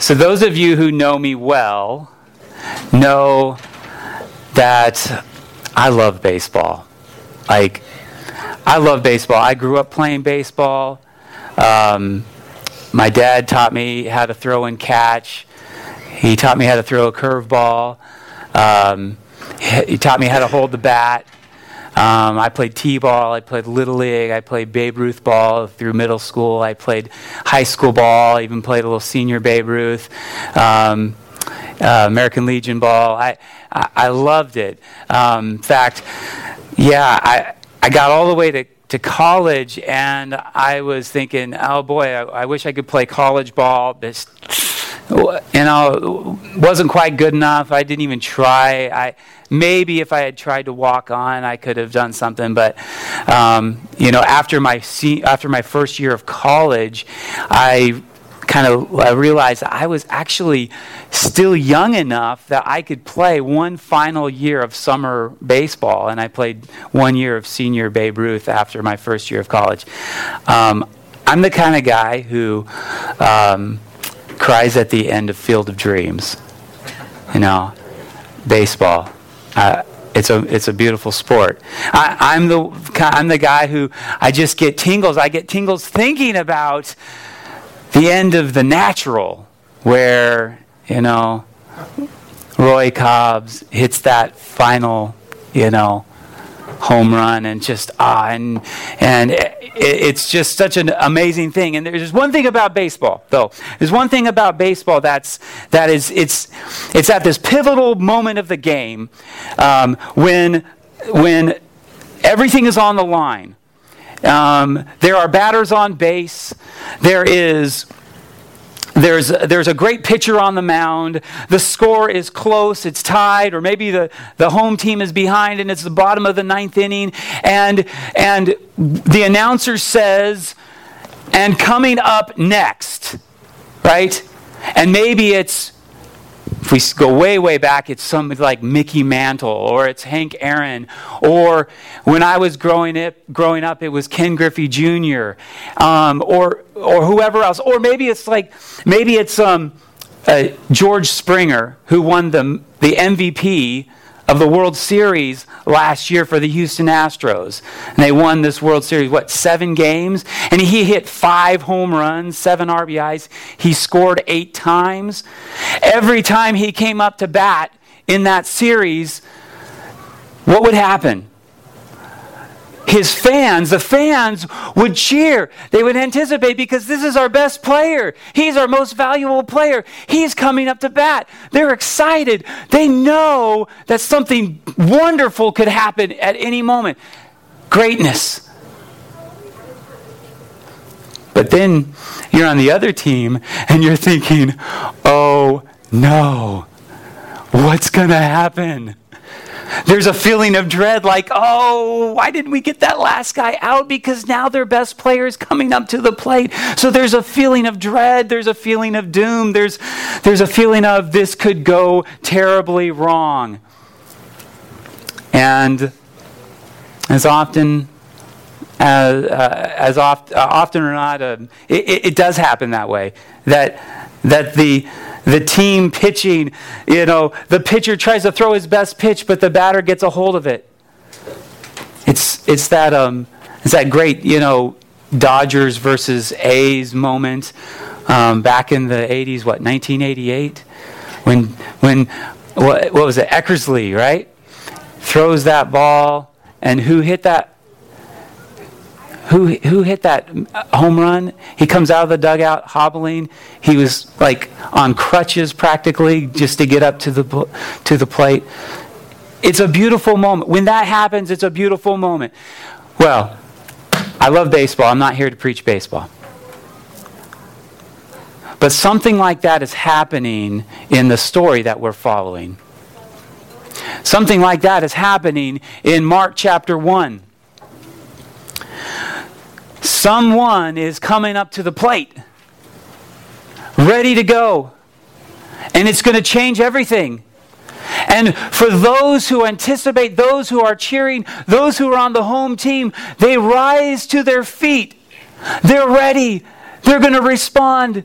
So, those of you who know me well know that I love baseball. Like, I love baseball. I grew up playing baseball. Um, my dad taught me how to throw and catch. He taught me how to throw a curveball. Um, he taught me how to hold the bat. Um, I played t-ball. I played little league. I played Babe Ruth ball through middle school. I played high school ball. Even played a little senior Babe Ruth. Um, uh, American Legion ball. I, I, I loved it. Um, in fact, yeah, I I got all the way to to college, and I was thinking, oh boy, I, I wish I could play college ball. This you know, wasn't quite good enough. I didn't even try. I maybe if I had tried to walk on, I could have done something. But um, you know, after my after my first year of college, I kind of I realized I was actually still young enough that I could play one final year of summer baseball, and I played one year of senior Babe Ruth after my first year of college. Um, I'm the kind of guy who um, cries at the end of Field of Dreams. You know, baseball. Uh, it's a it's a beautiful sport. I, am the I'm the guy who I just get tingles. I get tingles thinking about the end of the natural, where you know Roy Hobbs hits that final, you know, home run and just ah and and it, it's just such an amazing thing. And there's one thing about baseball though. There's one thing about baseball that's that is it's it's at this pivotal moment of the game um, when when everything is on the line. Um, there are batters on base. There is there's, there's a great pitcher on the mound. The score is close, it's tied, or maybe the, the home team is behind and it's the bottom of the ninth inning. And, and the announcer says, and coming up next, right? And maybe it's if we go way, way back, it's something like Mickey Mantle or it's Hank Aaron. Or when I was growing up, growing up it was Ken Griffey Jr. Um, or, or whoever else. Or maybe it's like, maybe it's um, uh, George Springer who won the, the MVP of the World Series last year for the Houston Astros. And they won this World Series, what, seven games? And he hit five home runs, seven RBIs. He scored eight times. Every time he came up to bat in that series, what would happen? His fans, the fans would cheer. They would anticipate because this is our best player. He's our most valuable player. He's coming up to bat. They're excited. They know that something wonderful could happen at any moment. Greatness. But then you're on the other team and you're thinking, oh no, what's going to happen? There's a feeling of dread like, oh, why didn't we get that last guy out? Because now their best player is coming up to the plate. So there's a feeling of dread. There's a feeling of doom. There's, there's a feeling of this could go terribly wrong. And as often as, uh, as oft, uh, often or not, uh, it, it does happen that way. That, that the, the team pitching, you know, the pitcher tries to throw his best pitch, but the batter gets a hold of it. It's, it's, that, um, it's that great, you know, Dodgers versus A's moment um, back in the 80s, what, 1988? When, when what, what was it, Eckersley, right? Throws that ball, and who hit that who, who hit that home run? He comes out of the dugout hobbling. He was like on crutches practically just to get up to the, to the plate. It's a beautiful moment. When that happens, it's a beautiful moment. Well, I love baseball. I'm not here to preach baseball. But something like that is happening in the story that we're following. Something like that is happening in Mark chapter 1. Someone is coming up to the plate, ready to go. And it's going to change everything. And for those who anticipate, those who are cheering, those who are on the home team, they rise to their feet. They're ready. They're going to respond.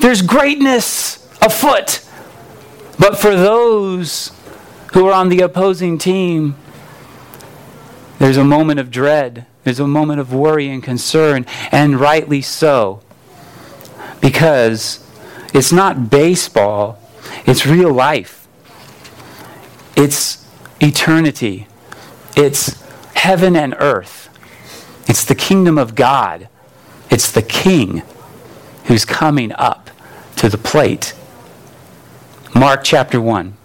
There's greatness. afoot. But for those who are on the opposing team, there's a moment of dread. There's a moment of worry and concern, and rightly so. Because it's not baseball, it's real life. It's eternity. It's heaven and earth. It's the kingdom of God. It's the king who's coming up to the plate. Mark chapter 1.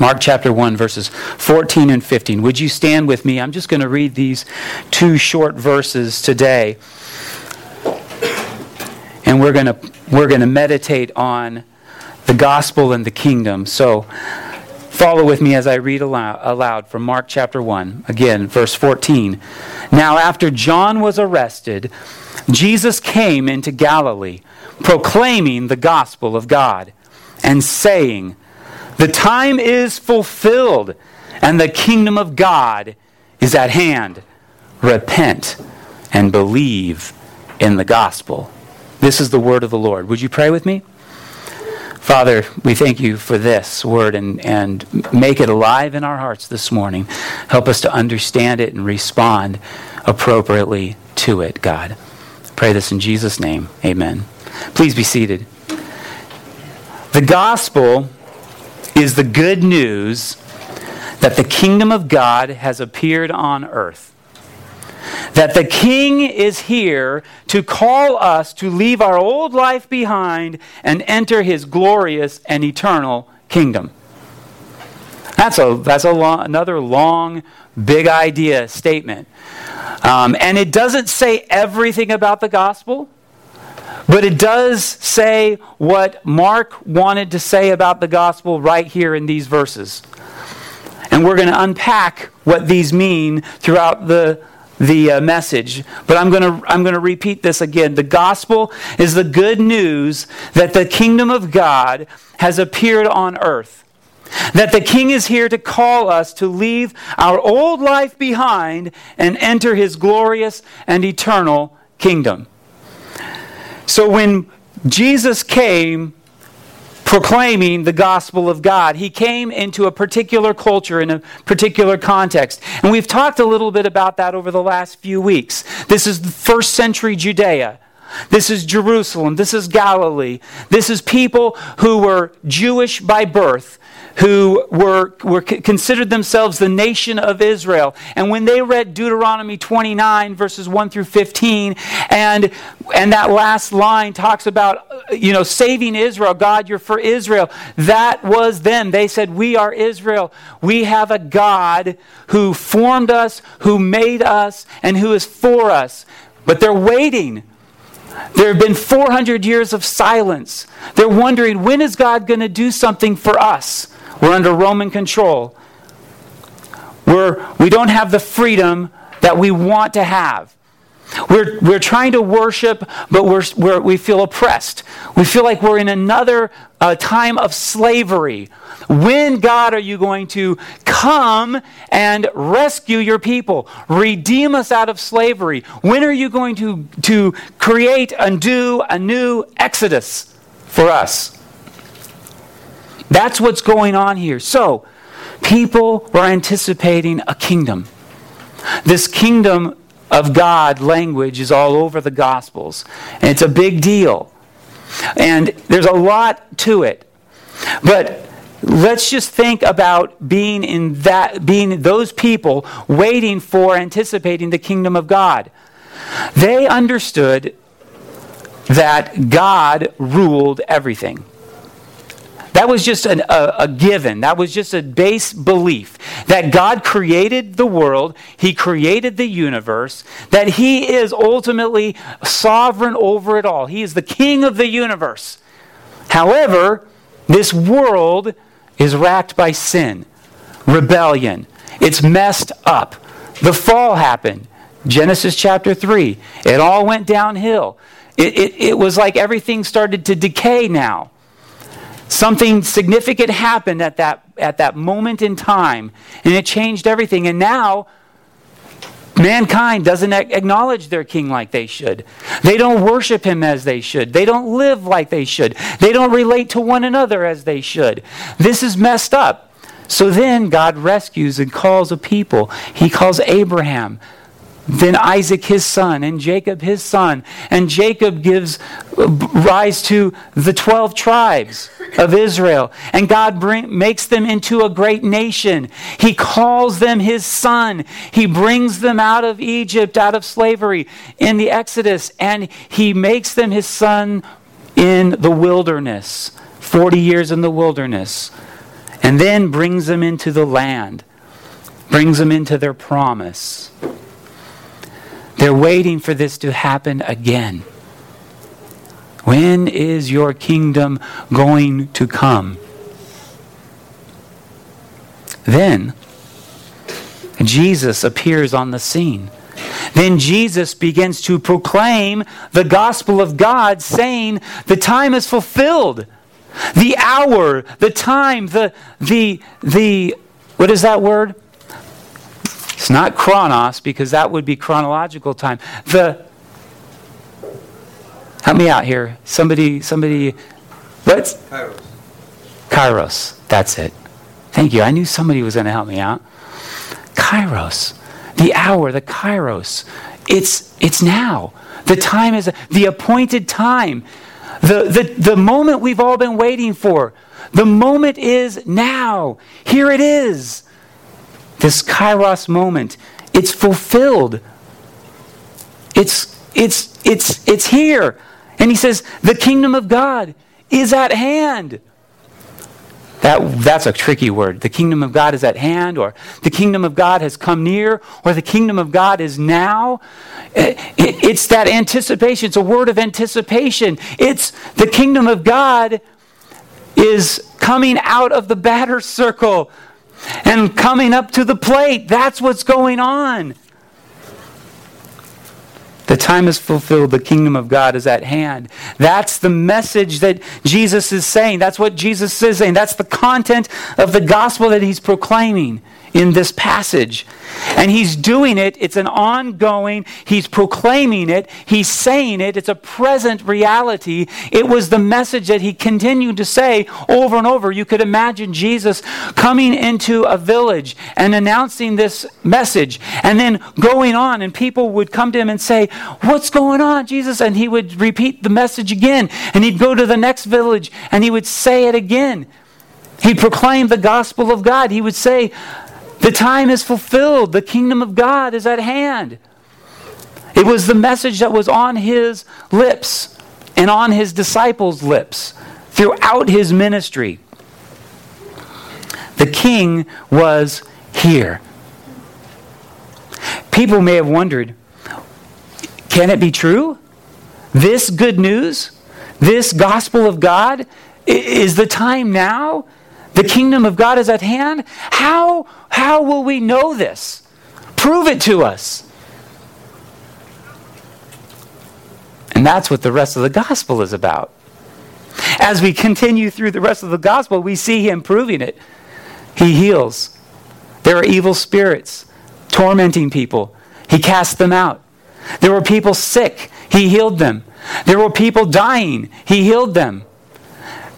Mark chapter 1, verses 14 and 15. Would you stand with me? I'm just going to read these two short verses today. And we're going to, we're going to meditate on the gospel and the kingdom. So follow with me as I read aloud, aloud from Mark chapter 1. Again, verse 14. Now, after John was arrested, Jesus came into Galilee, proclaiming the gospel of God and saying, the time is fulfilled, and the kingdom of God is at hand. Repent and believe in the gospel. This is the word of the Lord. Would you pray with me? Father, we thank you for this word and, and make it alive in our hearts this morning. Help us to understand it and respond appropriately to it, God. Pray this in Jesus' name. Amen. Please be seated. The gospel is the good news that the kingdom of God has appeared on earth. That the king is here to call us to leave our old life behind and enter his glorious and eternal kingdom. That's, a, that's a long, another long, big idea statement. Um, and it doesn't say everything about the gospel. But it does say what Mark wanted to say about the gospel right here in these verses. And we're going to unpack what these mean throughout the, the uh, message. But I'm going to I'm going to repeat this again. The gospel is the good news that the kingdom of God has appeared on earth. That the king is here to call us to leave our old life behind and enter his glorious and eternal kingdom. So when Jesus came proclaiming the gospel of God, he came into a particular culture in a particular context. And we've talked a little bit about that over the last few weeks. This is the first century Judea. This is Jerusalem. This is Galilee. This is people who were Jewish by birth, who were, were considered themselves the nation of Israel. And when they read Deuteronomy 29, verses 1 through 15, and, and that last line talks about, uh, you know, saving Israel, God, you're for Israel, that was them. They said, We are Israel. We have a God who formed us, who made us, and who is for us. But they're waiting. There have been 400 years of silence. They're wondering, when is God going to do something for us? We're under Roman control. We're, we don't have the freedom that we want to have. We're, we're trying to worship, but we're, we're, we feel oppressed. We feel like we're in another uh, time of slavery. When, God, are you going to come and rescue your people? Redeem us out of slavery? When are you going to, to create and do a new exodus for us? That's what's going on here. So, people were anticipating a kingdom. This kingdom of God language is all over the Gospels, and it's a big deal. And there's a lot to it. But let's just think about being in that being those people waiting for anticipating the kingdom of God. They understood that God ruled everything. That was just an, a, a given. That was just a base belief that God created the world, He created the universe, that He is ultimately sovereign over it all. He is the king of the universe. However, this world is racked by sin, rebellion. It's messed up. The fall happened. Genesis chapter 3. It all went downhill. It, it, it was like everything started to decay now. Something significant happened at that, at that moment in time, and it changed everything. And now, Mankind doesn't acknowledge their king like they should. They don't worship him as they should. They don't live like they should. They don't relate to one another as they should. This is messed up. So then God rescues and calls a people. He calls Abraham, then Isaac his son, and Jacob his son. And Jacob gives uh, rise to the 12 tribes of Israel. And God bring, makes them into a great nation. He calls them his son. He brings them out of Egypt, out of slavery in the Exodus, and he makes them his son in the wilderness. 40 years in the wilderness. And then brings them into the land, brings them into their promise. They're waiting for this to happen again. When is your kingdom going to come? Then Jesus appears on the scene. Then Jesus begins to proclaim the gospel of God, saying, The time is fulfilled. The hour, the time, the, the, the, what is that word? It's not chronos because that would be chronological time. The Help me out here. Somebody somebody what's Kairos. Kairos. That's it. Thank you. I knew somebody was going to help me out. Kairos. The hour, the Kairos. It's it's now. The time is the appointed time. The, the, the moment we've all been waiting for. The moment is now. Here it is this kairos moment. It's fulfilled. It's, it's, it's, it's here. And he says, the kingdom of God is at hand. That, that's a tricky word. The kingdom of God is at hand, or the kingdom of God has come near, or the kingdom of God is now. It, it, it's that anticipation. It's a word of anticipation. It's the kingdom of God is coming out of the batter circle and coming up to the plate. That's what's going on. The time is fulfilled. The kingdom of God is at hand. That's the message that Jesus is saying. That's what Jesus is saying. That's the content of the gospel that he's proclaiming in this passage. And he's doing it, it's an ongoing, he's proclaiming it, he's saying it, it's a present reality. It was the message that he continued to say over and over. You could imagine Jesus coming into a village and announcing this message and then going on, and people would come to him and say, What's going on, Jesus? And he would repeat the message again, and he'd go to the next village and he would say it again. He proclaimed the gospel of God. He would say, the time is fulfilled. The kingdom of God is at hand. It was the message that was on his lips and on his disciples' lips throughout his ministry. The king was here. People may have wondered can it be true? This good news, this gospel of God, is the time now? The kingdom of God is at hand? How, how will we know this? Prove it to us. And that's what the rest of the gospel is about. As we continue through the rest of the gospel, we see him proving it. He heals. There are evil spirits tormenting people. He casts them out. There were people sick. He healed them. There were people dying. He healed them.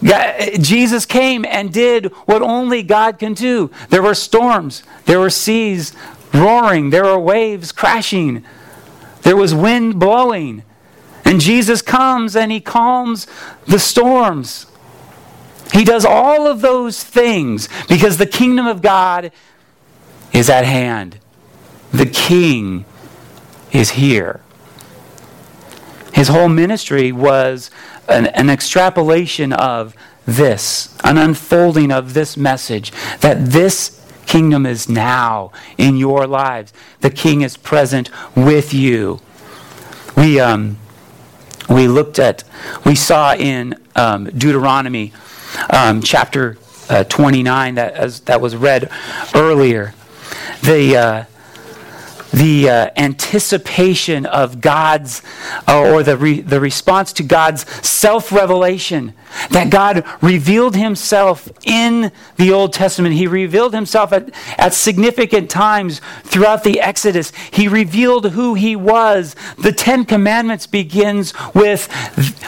Eh, Jesus came and did what only God can do. There were storms, there were seas roaring, there were waves crashing, there was wind blowing. And Jesus comes and he calms the storms. He does all of those things because the kingdom of God is at hand. The king is here. His whole ministry was an, an extrapolation of this, an unfolding of this message that this kingdom is now in your lives. The king is present with you. We, um, we looked at, we saw in um, Deuteronomy um, chapter uh, 29 that, as, that was read earlier, the, uh, the uh, anticipation of God's, uh, or the, re- the response to God's self revelation. That God revealed himself in the Old Testament. He revealed himself at, at significant times throughout the Exodus. He revealed who he was. The Ten Commandments begins with,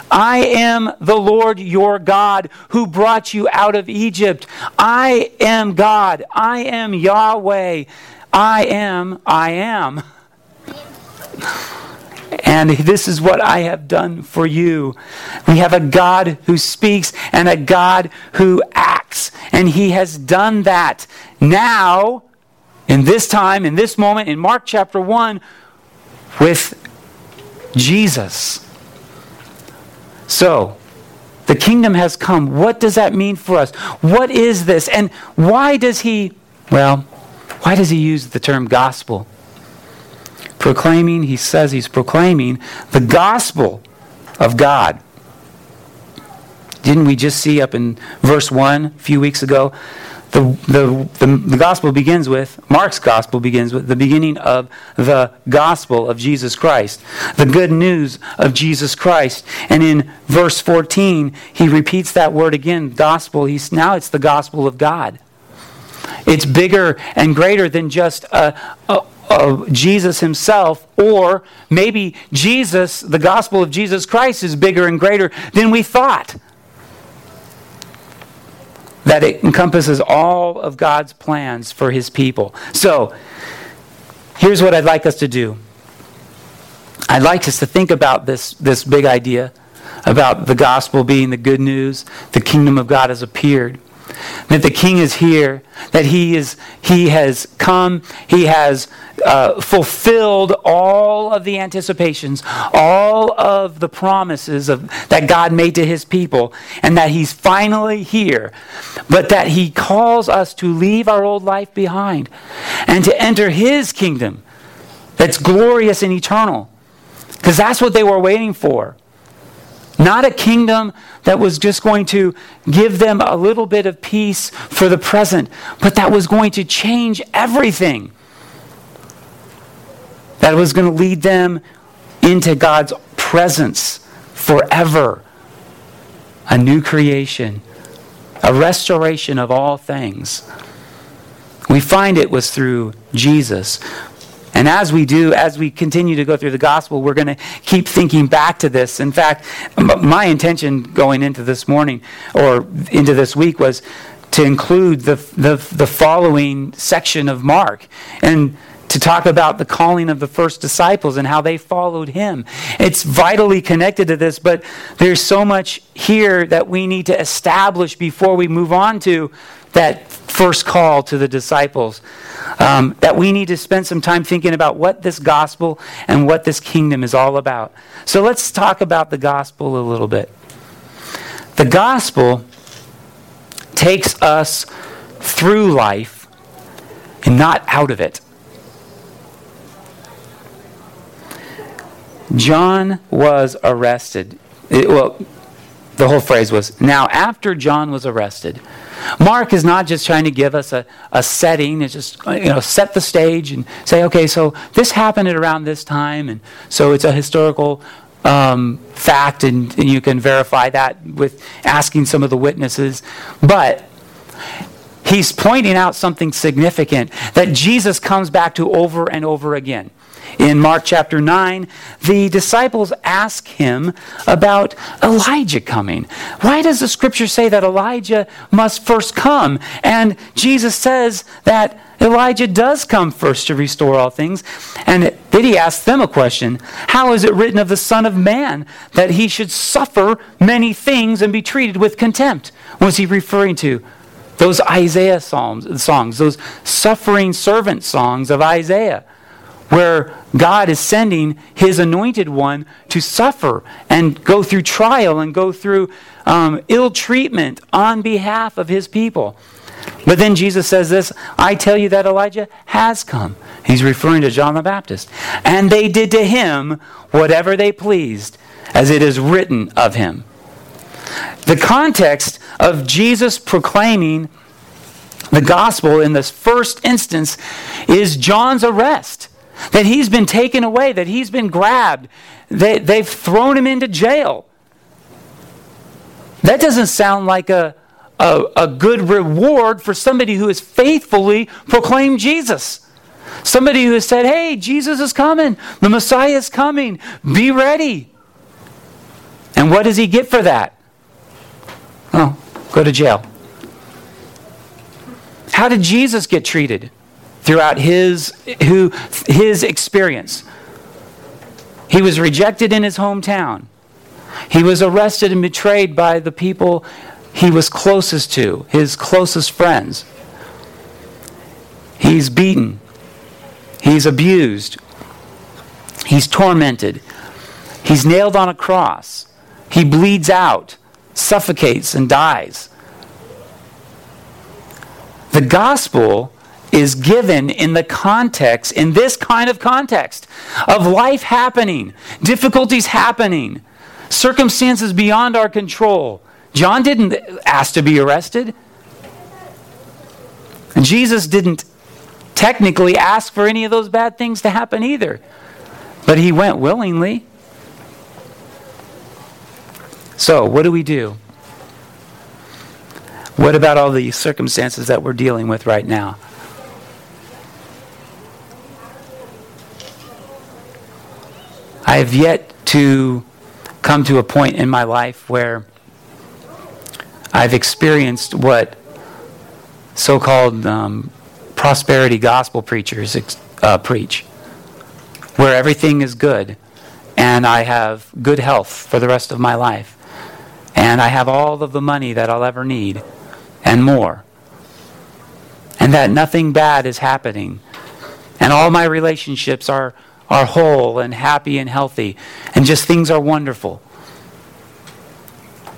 I am the Lord your God who brought you out of Egypt. I am God. I am Yahweh. I am, I am. And this is what I have done for you. We have a God who speaks and a God who acts. And He has done that now, in this time, in this moment, in Mark chapter 1, with Jesus. So, the kingdom has come. What does that mean for us? What is this? And why does He, well, why does he use the term gospel? Proclaiming, he says he's proclaiming the gospel of God. Didn't we just see up in verse 1 a few weeks ago? The, the, the, the, gospel begins with, Mark's gospel begins with the beginning of the gospel of Jesus Christ, the good news of Jesus Christ. And in verse 14, he repeats that word again, gospel. He's, now it's the gospel of God. It's bigger and greater than just a, a, a Jesus himself, or maybe Jesus, the gospel of Jesus Christ, is bigger and greater than we thought. That it encompasses all of God's plans for his people. So, here's what I'd like us to do. I'd like us to think about this, this big idea about the gospel being the good news, the kingdom of God has appeared that the king is here, that he, is, he has come, he has uh, fulfilled all of the anticipations, all of the promises of, that God made to his people, and that he's finally here, but that he calls us to leave our old life behind and to enter his kingdom that's glorious and eternal. Because that's what they were waiting for. Not a kingdom that was just going to give them a little bit of peace for the present, but that was going to change everything. That was going to lead them into God's presence forever. A new creation, a restoration of all things. We find it was through Jesus. And as we do, as we continue to go through the gospel, we're going to keep thinking back to this. In fact, my intention going into this morning or into this week was to include the, the, the following section of Mark and to talk about the calling of the first disciples and how they followed him. It's vitally connected to this, but there's so much here that we need to establish before we move on to that first call to the disciples. Um, that we need to spend some time thinking about what this gospel and what this kingdom is all about. So let's talk about the gospel a little bit. The gospel takes us through life and not out of it. John was arrested. It, well, the whole phrase was now after John was arrested. Mark is not just trying to give us a, a setting, it's just you know set the stage and say, okay, so this happened at around this time, and so it's a historical um, fact, and, and you can verify that with asking some of the witnesses. But he's pointing out something significant that Jesus comes back to over and over again. In Mark chapter 9, the disciples ask him about Elijah coming. Why does the scripture say that Elijah must first come? And Jesus says that Elijah does come first to restore all things. And then he asks them a question How is it written of the Son of Man that he should suffer many things and be treated with contempt? Was he referring to? Those Isaiah psalms, songs, those suffering servant songs of Isaiah where God is sending his anointed one to suffer and go through trial and go through um, ill treatment on behalf of his people. But then Jesus says this I tell you that Elijah has come. He's referring to John the Baptist. And they did to him whatever they pleased, as it is written of him. The context of Jesus proclaiming the gospel in this first instance is John's arrest. That he's been taken away, that he's been grabbed, they, they've thrown him into jail. That doesn't sound like a, a, a good reward for somebody who has faithfully proclaimed Jesus. Somebody who has said, Hey, Jesus is coming, the Messiah is coming, be ready. And what does he get for that? Oh, go to jail. How did Jesus get treated throughout his, who, his experience? He was rejected in his hometown. He was arrested and betrayed by the people he was closest to, his closest friends. He's beaten. He's abused. He's tormented. He's nailed on a cross. He bleeds out, suffocates, and dies. The gospel is given in the context, in this kind of context of life happening, difficulties happening, circumstances beyond our control. John didn't ask to be arrested. And Jesus didn't technically ask for any of those bad things to happen either. But he went willingly. So, what do we do? What about all the circumstances that we're dealing with right now? I have yet to come to a point in my life where I've experienced what so called um, prosperity gospel preachers uh, preach, where everything is good and I have good health for the rest of my life and I have all of the money that I'll ever need and more. And that nothing bad is happening. And all my relationships are, are whole and happy and healthy. And just things are wonderful.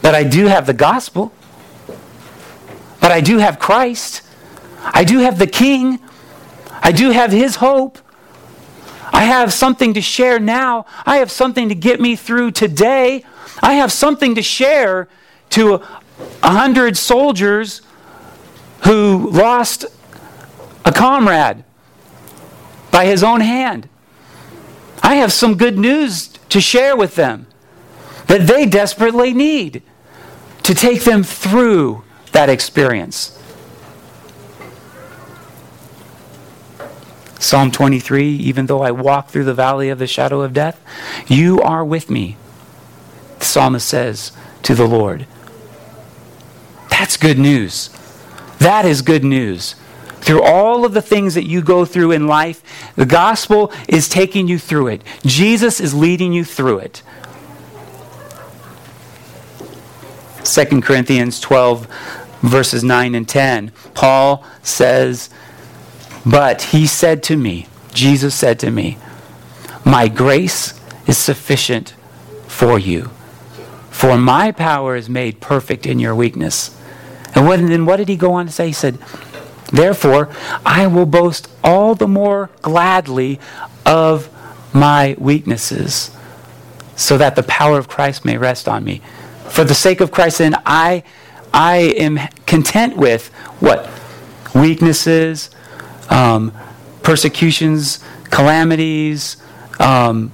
But I do have the gospel. But I do have Christ. I do have the King. I do have His hope. I have something to share now. I have something to get me through today. I have something to share to a hundred soldiers who lost a comrade by his own hand. I have some good news to share with them that they desperately need to take them through that experience. Psalm 23 Even though I walk through the valley of the shadow of death, you are with me. The psalmist says to the Lord. That's good news. That is good news. Through all of the things that you go through in life, the gospel is taking you through it. Jesus is leading you through it. 2 Corinthians 12, verses 9 and 10, Paul says, But he said to me, Jesus said to me, My grace is sufficient for you, for my power is made perfect in your weakness. And then what did he go on to say? He said, Therefore, I will boast all the more gladly of my weaknesses, so that the power of Christ may rest on me. For the sake of Christ, then, I, I am content with what? Weaknesses, um, persecutions, calamities, um,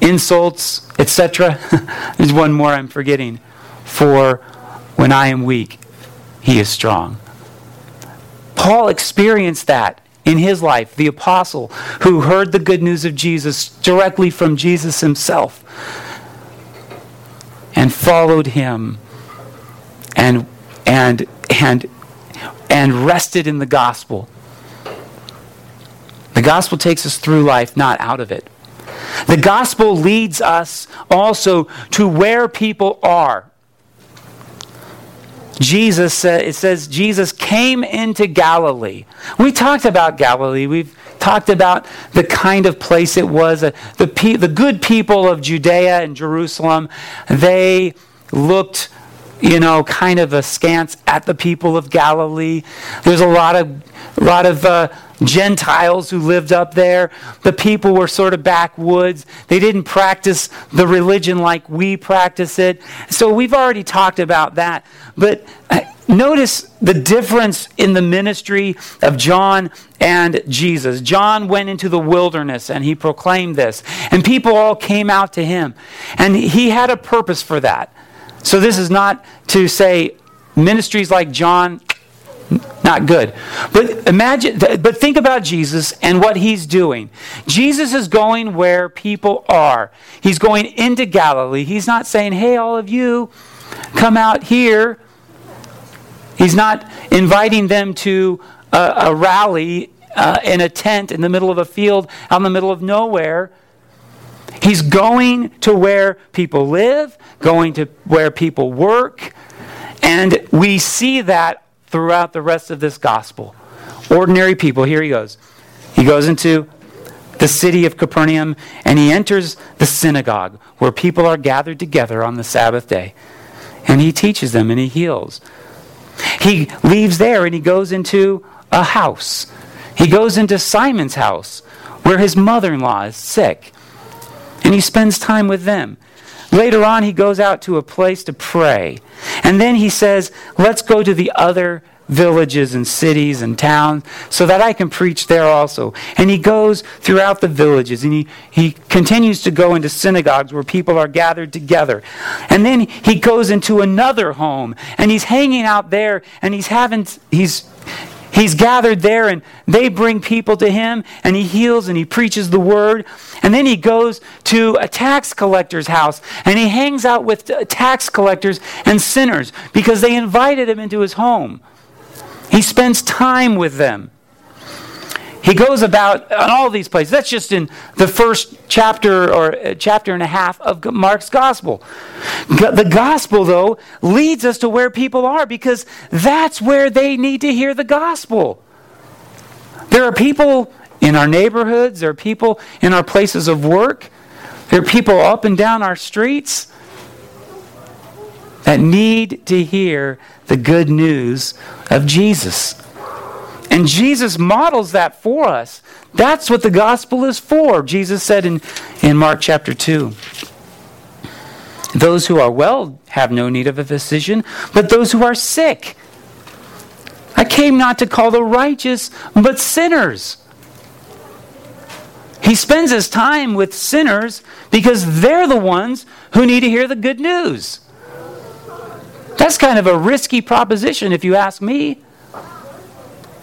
insults, etc. There's one more I'm forgetting. For when I am weak, he is strong. Paul experienced that in his life, the apostle who heard the good news of Jesus directly from Jesus himself and followed him and and and and rested in the gospel. The gospel takes us through life, not out of it. The gospel leads us also to where people are. Jesus, uh, it says Jesus came into Galilee. We talked about Galilee. We've talked about the kind of place it was. Uh, the, pe- the good people of Judea and Jerusalem, they looked, you know, kind of askance at the people of Galilee. There's a lot of, lot of uh, Gentiles who lived up there. The people were sort of backwoods. They didn't practice the religion like we practice it. So we've already talked about that. But uh, notice the difference in the ministry of John and Jesus. John went into the wilderness and he proclaimed this, and people all came out to him. And he had a purpose for that. So this is not to say ministries like John not good. But imagine but think about Jesus and what he's doing. Jesus is going where people are. He's going into Galilee. He's not saying, "Hey all of you, come out here." He's not inviting them to a, a rally uh, in a tent in the middle of a field out in the middle of nowhere. He's going to where people live, going to where people work, and we see that throughout the rest of this gospel. Ordinary people, here he goes. He goes into the city of Capernaum and he enters the synagogue where people are gathered together on the Sabbath day. And he teaches them and he heals. He leaves there and he goes into a house. He goes into Simon's house where his mother in law is sick. And he spends time with them. Later on, he goes out to a place to pray. And then he says, Let's go to the other villages and cities and towns so that I can preach there also. And he goes throughout the villages and he, he continues to go into synagogues where people are gathered together. And then he goes into another home and he's hanging out there and he's having, he's, He's gathered there and they bring people to him and he heals and he preaches the word. And then he goes to a tax collector's house and he hangs out with tax collectors and sinners because they invited him into his home. He spends time with them. He goes about on all these places. That's just in the first chapter or uh, chapter and a half of Mark's gospel. The gospel, though, leads us to where people are because that's where they need to hear the gospel. There are people in our neighborhoods, there are people in our places of work, there are people up and down our streets that need to hear the good news of Jesus. And Jesus models that for us. That's what the gospel is for. Jesus said in, in Mark chapter 2 Those who are well have no need of a physician, but those who are sick. I came not to call the righteous, but sinners. He spends his time with sinners because they're the ones who need to hear the good news. That's kind of a risky proposition, if you ask me.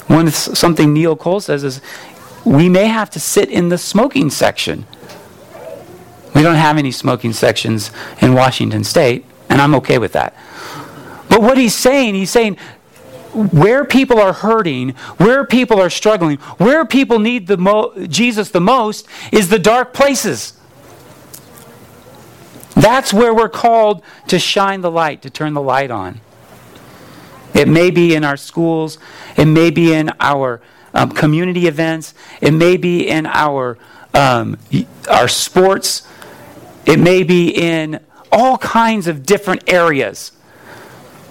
One something Neil Cole says is, we may have to sit in the smoking section. We don't have any smoking sections in Washington State, and I'm okay with that. But what he's saying, he's saying, where people are hurting, where people are struggling, where people need the mo- Jesus the most is the dark places. That's where we're called to shine the light, to turn the light on. It may be in our schools, it may be in our um, community events, it may be in our, um, our sports, it may be in all kinds of different areas.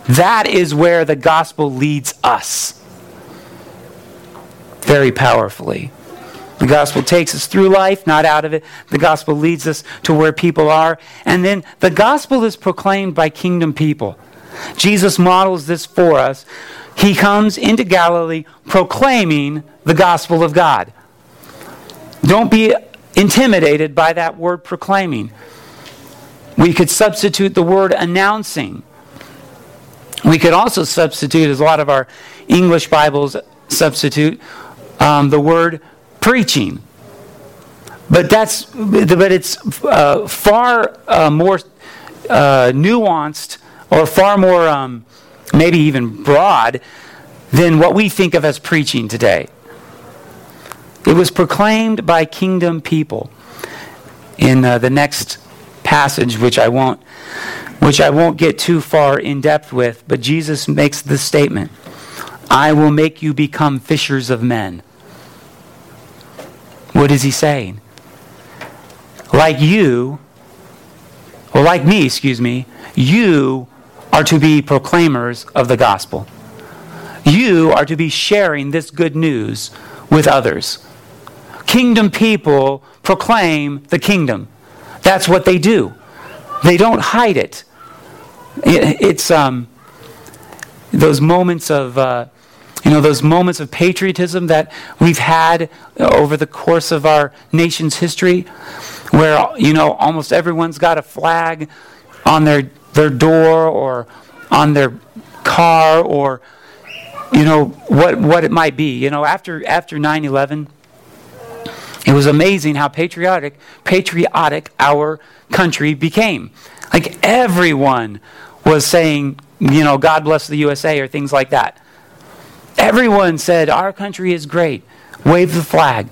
That is where the gospel leads us very powerfully. The gospel takes us through life, not out of it. The gospel leads us to where people are. And then the gospel is proclaimed by kingdom people. Jesus models this for us. He comes into Galilee proclaiming the gospel of God. Don't be intimidated by that word proclaiming. We could substitute the word announcing. We could also substitute, as a lot of our English Bibles substitute, um, the word preaching. But that's but it's uh, far uh, more uh, nuanced or far more, um, maybe even broad, than what we think of as preaching today. It was proclaimed by kingdom people. In uh, the next passage, which I won't, which I won't get too far in depth with, but Jesus makes this statement: "I will make you become fishers of men." What is he saying? Like you, or like me, excuse me, you are to be proclaimers of the gospel. You are to be sharing this good news with others. Kingdom people proclaim the kingdom. That's what they do. They don't hide it. it it's um, those moments of, uh, you know, those moments of patriotism that we've had over the course of our nation's history, where you know almost everyone's got a flag on their their door or on their car or you know what what it might be. You know, after after 9/11, it was amazing how patriotic patriotic our country became. Like everyone was saying, you know, God bless the USA or things like that. Everyone said our country is great. Wave the flag.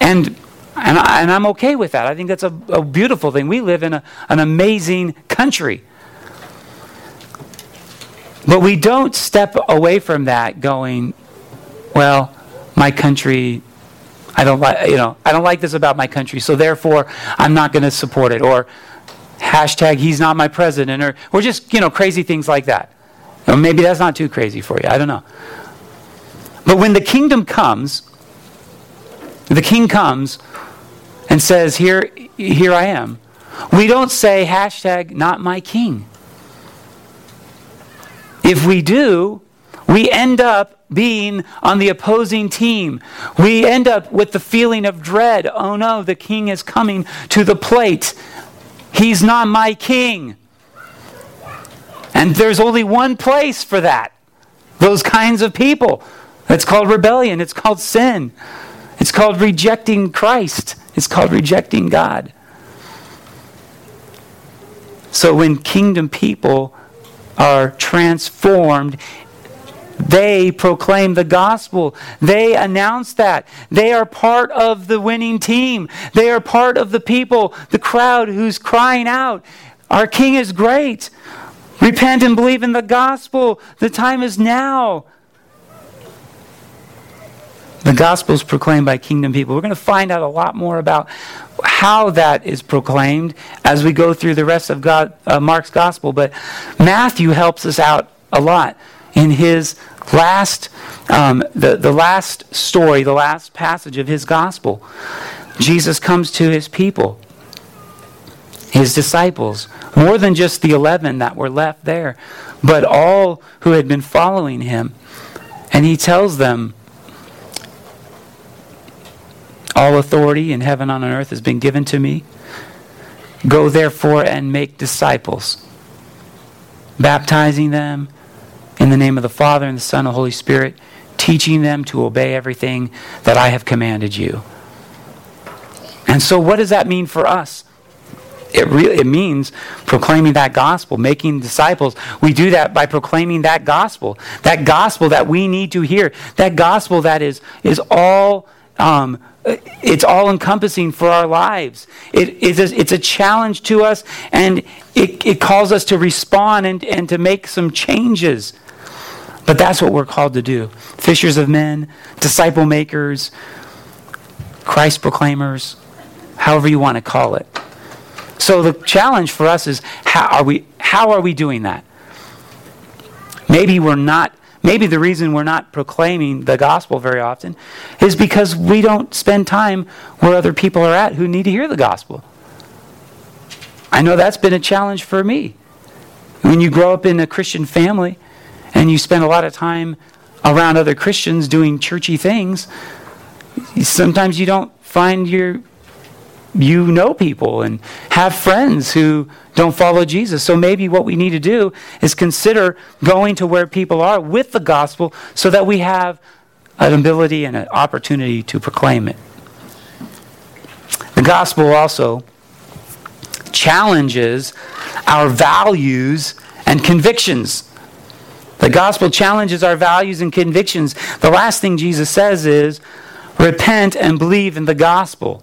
And and, I, and I'm okay with that. I think that's a, a beautiful thing. We live in a, an amazing country. But we don't step away from that going, well, my country, I don't like, you know, I don't like this about my country, so therefore I'm not going to support it. Or hashtag he's not my president, or, or just, you know, crazy things like that. Or maybe that's not too crazy for you. I don't know. But when the kingdom comes, the king comes and says, Here, here I am. We don't say hashtag not my king. If we do, we end up being on the opposing team. We end up with the feeling of dread. Oh no, the king is coming to the plate. He's not my king. And there's only one place for that. Those kinds of people. It's called rebellion. It's called sin. It's called rejecting Christ. It's called rejecting God. So when kingdom people are transformed. They proclaim the gospel. They announce that. They are part of the winning team. They are part of the people, the crowd who's crying out, Our King is great. Repent and believe in the gospel. The time is now. The gospel is proclaimed by kingdom people. We're going to find out a lot more about how that is proclaimed as we go through the rest of God, uh, Mark's gospel. But Matthew helps us out a lot in his last, um, the, the last story, the last passage of his gospel. Jesus comes to his people, his disciples, more than just the 11 that were left there, but all who had been following him. And he tells them, all authority in heaven and on earth has been given to me. Go therefore and make disciples, baptizing them in the name of the Father and the Son and the Holy Spirit, teaching them to obey everything that I have commanded you. And so, what does that mean for us? It really it means proclaiming that gospel, making disciples. We do that by proclaiming that gospel, that gospel that we need to hear, that gospel that is is all um, it's all encompassing for our lives. It, it's, a, it's a challenge to us, and it, it calls us to respond and, and to make some changes. But that's what we're called to do fishers of men, disciple makers, Christ proclaimers, however you want to call it. So the challenge for us is how are we, how are we doing that? Maybe we're not Maybe the reason we're not proclaiming the gospel very often is because we don't spend time where other people are at who need to hear the gospel. I know that's been a challenge for me. When you grow up in a Christian family and you spend a lot of time around other Christians doing churchy things, sometimes you don't find your you know people and have friends who don't follow Jesus. So maybe what we need to do is consider going to where people are with the gospel so that we have an ability and an opportunity to proclaim it. The gospel also challenges our values and convictions. The gospel challenges our values and convictions. The last thing Jesus says is repent and believe in the gospel.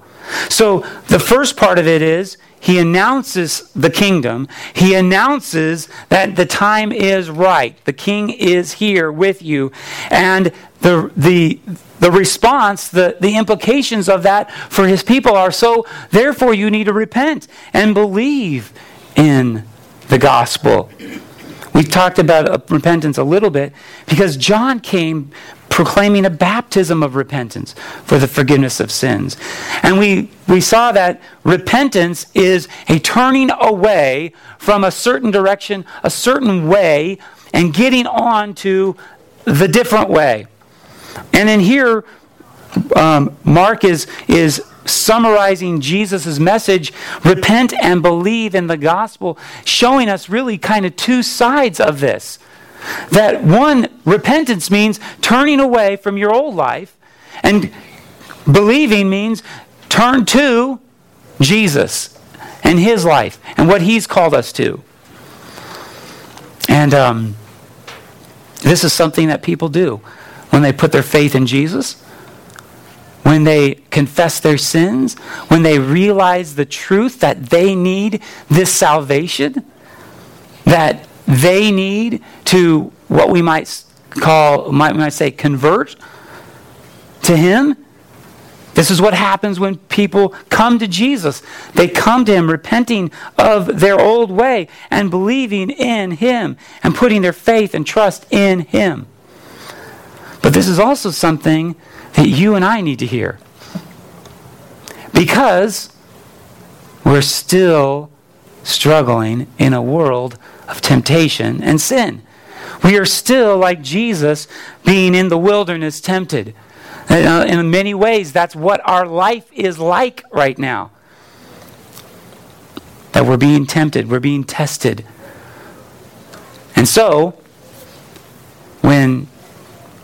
So the first part of it is he announces the kingdom. He announces that the time is right. The king is here with you. And the, the, the response, the, the implications of that for his people are so, therefore, you need to repent and believe in the gospel. We've talked about uh, repentance a little bit because John came proclaiming a baptism of repentance for the forgiveness of sins. And we, we saw that repentance is a turning away from a certain direction, a certain way, and getting on to the different way. And in here, um, Mark is, is summarizing Jesus' message repent and believe in the gospel, showing us really kind of two sides of this. That one, repentance means turning away from your old life, and believing means turn to Jesus and his life and what he's called us to. And um, this is something that people do when they put their faith in Jesus, when they confess their sins, when they realize the truth that they need this salvation, that they need to what we might call, might, might say, convert to Him. This is what happens when people come to Jesus. They come to Him repenting of their old way and believing in Him and putting their faith and trust in Him. But this is also something that you and I need to hear. Because we're still struggling in a world of temptation and sin. We are still like Jesus being in the wilderness tempted. Uh, in many ways, that's what our life is like right now. That we're being tempted, we're being tested. And so, when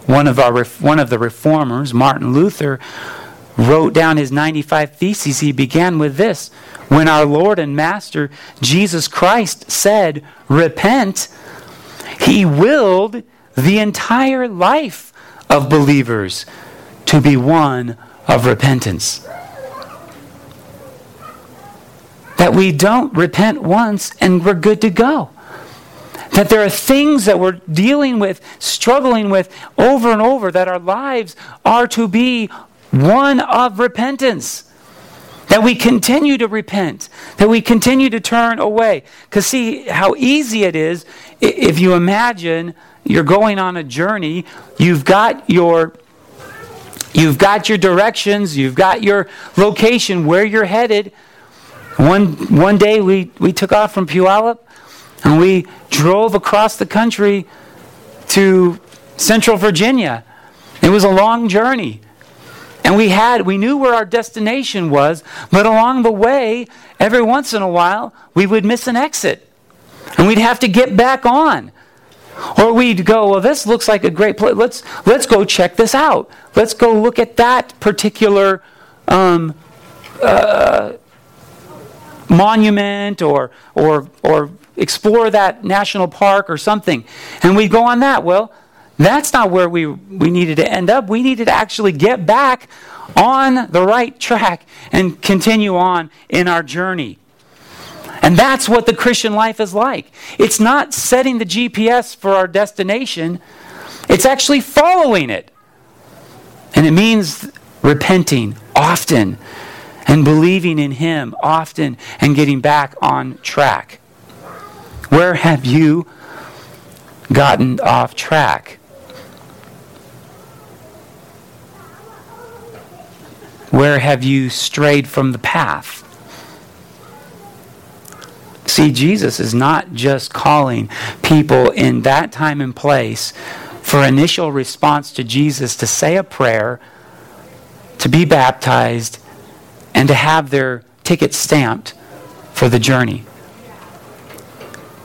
one of, our, one of the reformers, Martin Luther, wrote down his 95 Theses, he began with this When our Lord and Master Jesus Christ said, Repent, he willed the entire life of believers to be one of repentance. That we don't repent once and we're good to go. That there are things that we're dealing with, struggling with over and over, that our lives are to be one of repentance. That we continue to repent, that we continue to turn away. Because, see how easy it is if you imagine you're going on a journey, you've got your You've got your directions, you've got your location, where you're headed. One, one day we, we took off from Puyallup and we drove across the country to central Virginia. It was a long journey. And we had, we knew where our destination was, but along the way, every once in a while, we would miss an exit. And we'd have to get back on. Or we'd go, well, this looks like a great place. Let's, let's go check this out. Let's go look at that particular um, uh, monument or, or, or explore that national park or something. And we'd go on that. Well, that's not where we, we needed to end up. We needed to actually get back on the right track and continue on in our journey. And that's what the Christian life is like. It's not setting the GPS for our destination, it's actually following it. And it means repenting often and believing in Him often and getting back on track. Where have you gotten off track? Where have you strayed from the path? See, Jesus is not just calling people in that time and place for initial response to Jesus to say a prayer, to be baptized, and to have their ticket stamped for the journey.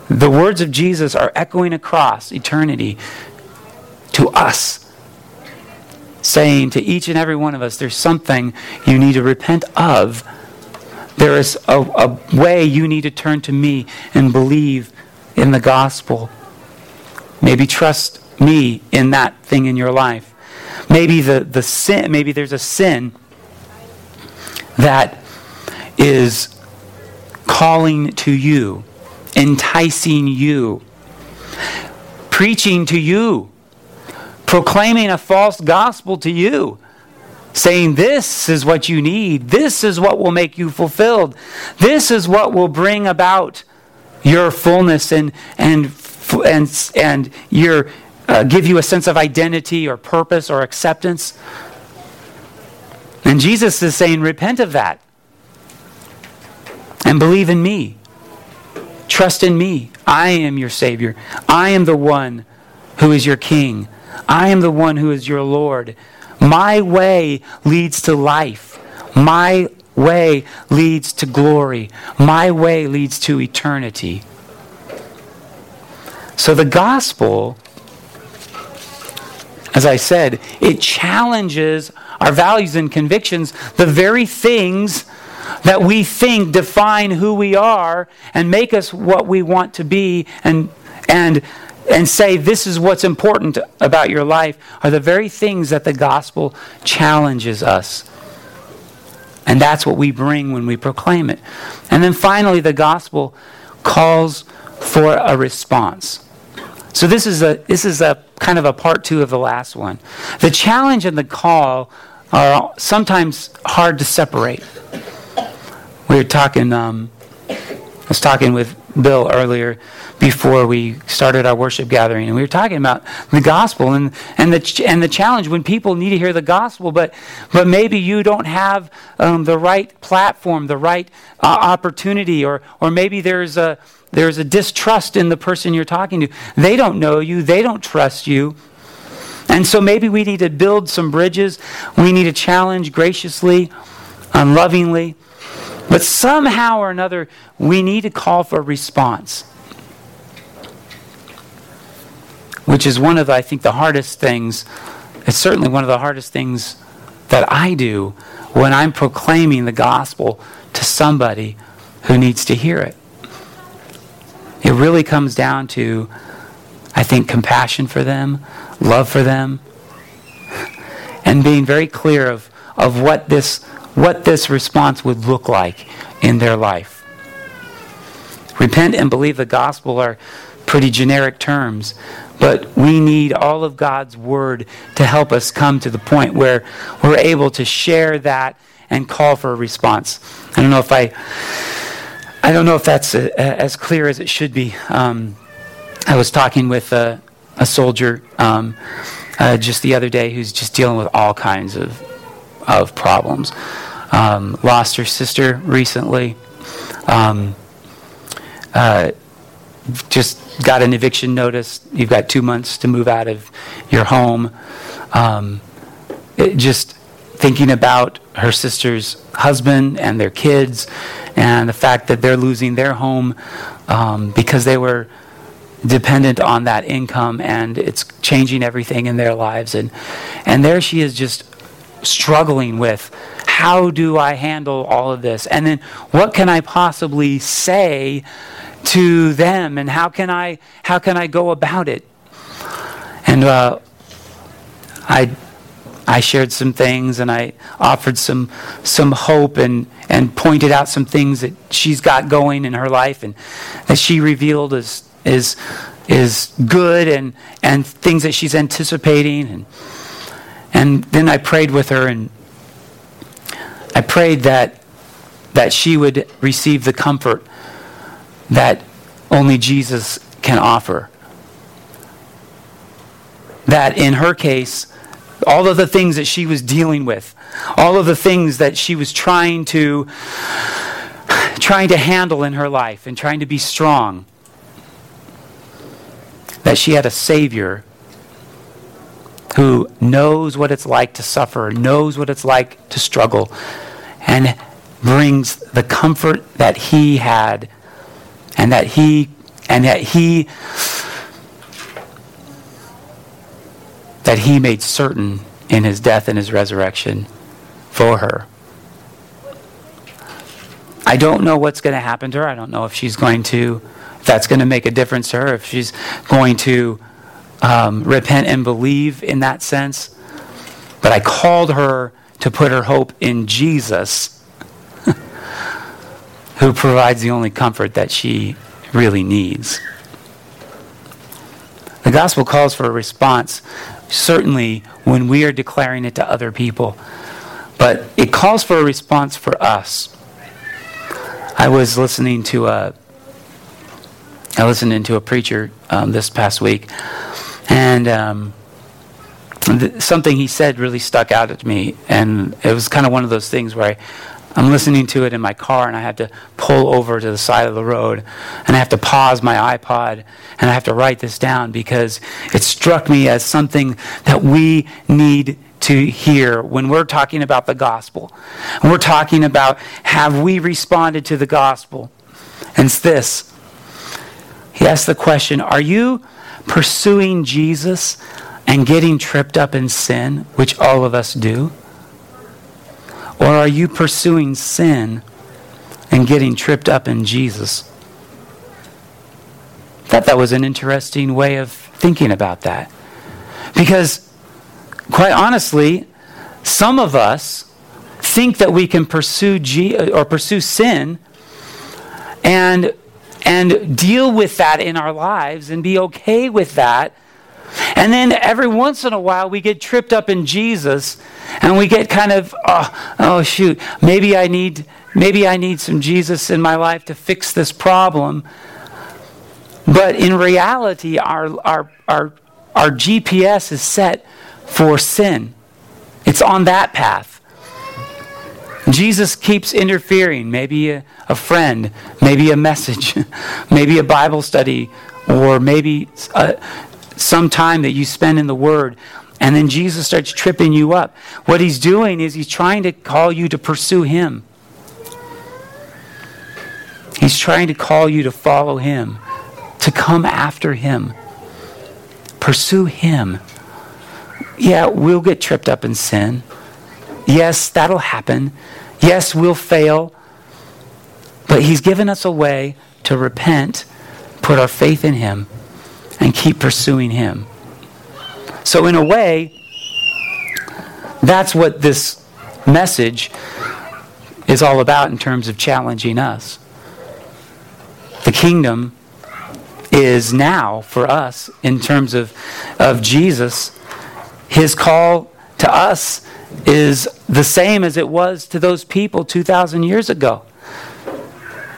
The words of Jesus are echoing across eternity to us saying to each and every one of us, there's something you need to repent of. There is a, a way you need to turn to me and believe in the gospel. Maybe trust me in that thing in your life. Maybe the, the sin, maybe there's a sin that is calling to you, enticing you, preaching to you proclaiming a false gospel to you, saying, This is what you need, this is what will make you fulfilled, this is what will bring about your fullness and, and, and, and your uh, give you a sense of identity or purpose or acceptance. And Jesus is saying, repent of that and believe in me. Trust in me. I am your Savior. I am the one who is your King. I am the one who is your Lord. My way leads to life. My way leads to glory. My way leads to eternity. So the gospel, as I said, it challenges our values and convictions, the very things that we think define who we are and make us what we want to be and and and say this is what's important about your life are the very things that the gospel challenges us. And that's what we bring when we proclaim it. And then finally the gospel calls for a response. So this is a this is a kind of a part 2 of the last one. The challenge and the call are sometimes hard to separate. We were talking um, I was talking with Bill earlier before we started our worship gathering, and we were talking about the gospel and, and, the, and the challenge when people need to hear the gospel, but, but maybe you don't have um, the right platform, the right uh, opportunity, or, or maybe there's a, there's a distrust in the person you're talking to. They don't know you, they don't trust you. And so maybe we need to build some bridges. We need to challenge graciously, unlovingly. But somehow or another, we need to call for a response. Which is one of, I think, the hardest things. It's certainly one of the hardest things that I do when I'm proclaiming the gospel to somebody who needs to hear it. It really comes down to, I think, compassion for them, love for them, and being very clear of, of what this what this response would look like in their life. Repent and believe the gospel are pretty generic terms, but we need all of God's word to help us come to the point where we're able to share that and call for a response. I don't know if I I don't know if that's a, a, as clear as it should be. Um, I was talking with a, a soldier um, uh, just the other day who's just dealing with all kinds of of problems um, lost her sister recently. Um, uh, just got an eviction notice. You've got two months to move out of your home. Um, just thinking about her sister's husband and their kids, and the fact that they're losing their home um, because they were dependent on that income, and it's changing everything in their lives. And and there she is, just struggling with how do I handle all of this? And then what can I possibly say to them? And how can I, how can I go about it? And uh, I, I shared some things and I offered some, some hope and, and pointed out some things that she's got going in her life and that she revealed is, is, is good and, and things that she's anticipating. And, and then I prayed with her and I prayed that, that she would receive the comfort that only Jesus can offer. That in her case, all of the things that she was dealing with, all of the things that she was trying to trying to handle in her life and trying to be strong, that she had a savior who knows what it's like to suffer, knows what it's like to struggle, and brings the comfort that he had and that he and that he that he made certain in his death and his resurrection for her. I don't know what's going to happen to her. I don't know if she's going to, if that's going to make a difference to her, if she's going to um, repent and believe in that sense. But I called her to put her hope in Jesus, who provides the only comfort that she really needs. The gospel calls for a response, certainly when we are declaring it to other people, but it calls for a response for us. I was listening to a I listened to a preacher um, this past week, And um, th- something he said really stuck out at me. And it was kind of one of those things where I, I'm listening to it in my car and I have to pull over to the side of the road and I have to pause my iPod and I have to write this down because it struck me as something that we need to hear when we're talking about the gospel. And we're talking about have we responded to the gospel? And it's this. He asked the question Are you pursuing Jesus and getting tripped up in sin, which all of us do? Or are you pursuing sin and getting tripped up in Jesus? I thought that was an interesting way of thinking about that. Because, quite honestly, some of us think that we can pursue G- or pursue sin and and deal with that in our lives and be okay with that. And then every once in a while we get tripped up in Jesus and we get kind of oh, oh shoot. Maybe i need maybe i need some jesus in my life to fix this problem. But in reality our our our, our gps is set for sin. It's on that path. Jesus keeps interfering. Maybe a, a, friend, maybe a message, maybe a Bible study, or maybe a, uh, some time that you spend in the Word. And then Jesus starts tripping you up. What he's doing is he's trying to call you to pursue him. He's trying to call you to follow him, to come after him. Pursue him. Yeah, we'll get tripped up in sin. Yes, that'll happen. Yes, we'll fail. But he's given us a way to repent, put our faith in him, and keep pursuing him. So, in a way, that's what this message is all about in terms of challenging us. The kingdom is now for us in terms of, of Jesus. His call to us is the same as it was to those people 2,000 years ago.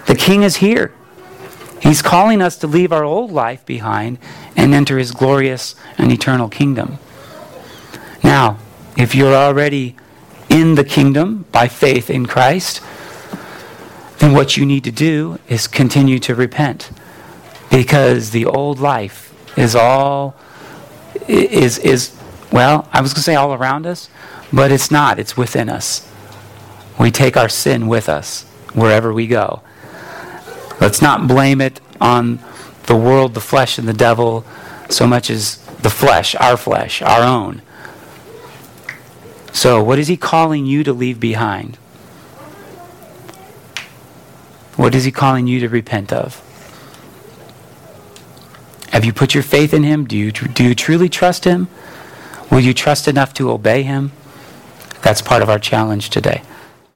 The king is here. He's calling us to leave our old life behind and enter his glorious and eternal kingdom. Now, if you're already in the kingdom by faith in Christ, then what you need to do is continue to repent because the old life is all is is well, I was going to say all around us, but it's not. It's within us. We take our sin with us wherever we go. Let's not blame it on the world, the flesh, and the devil so much as the flesh, our flesh, our own. So, what is he calling you to leave behind? What is he calling you to repent of? Have you put your faith in him? Do you, do you truly trust him? Will you trust enough to obey him? That's part of our challenge today.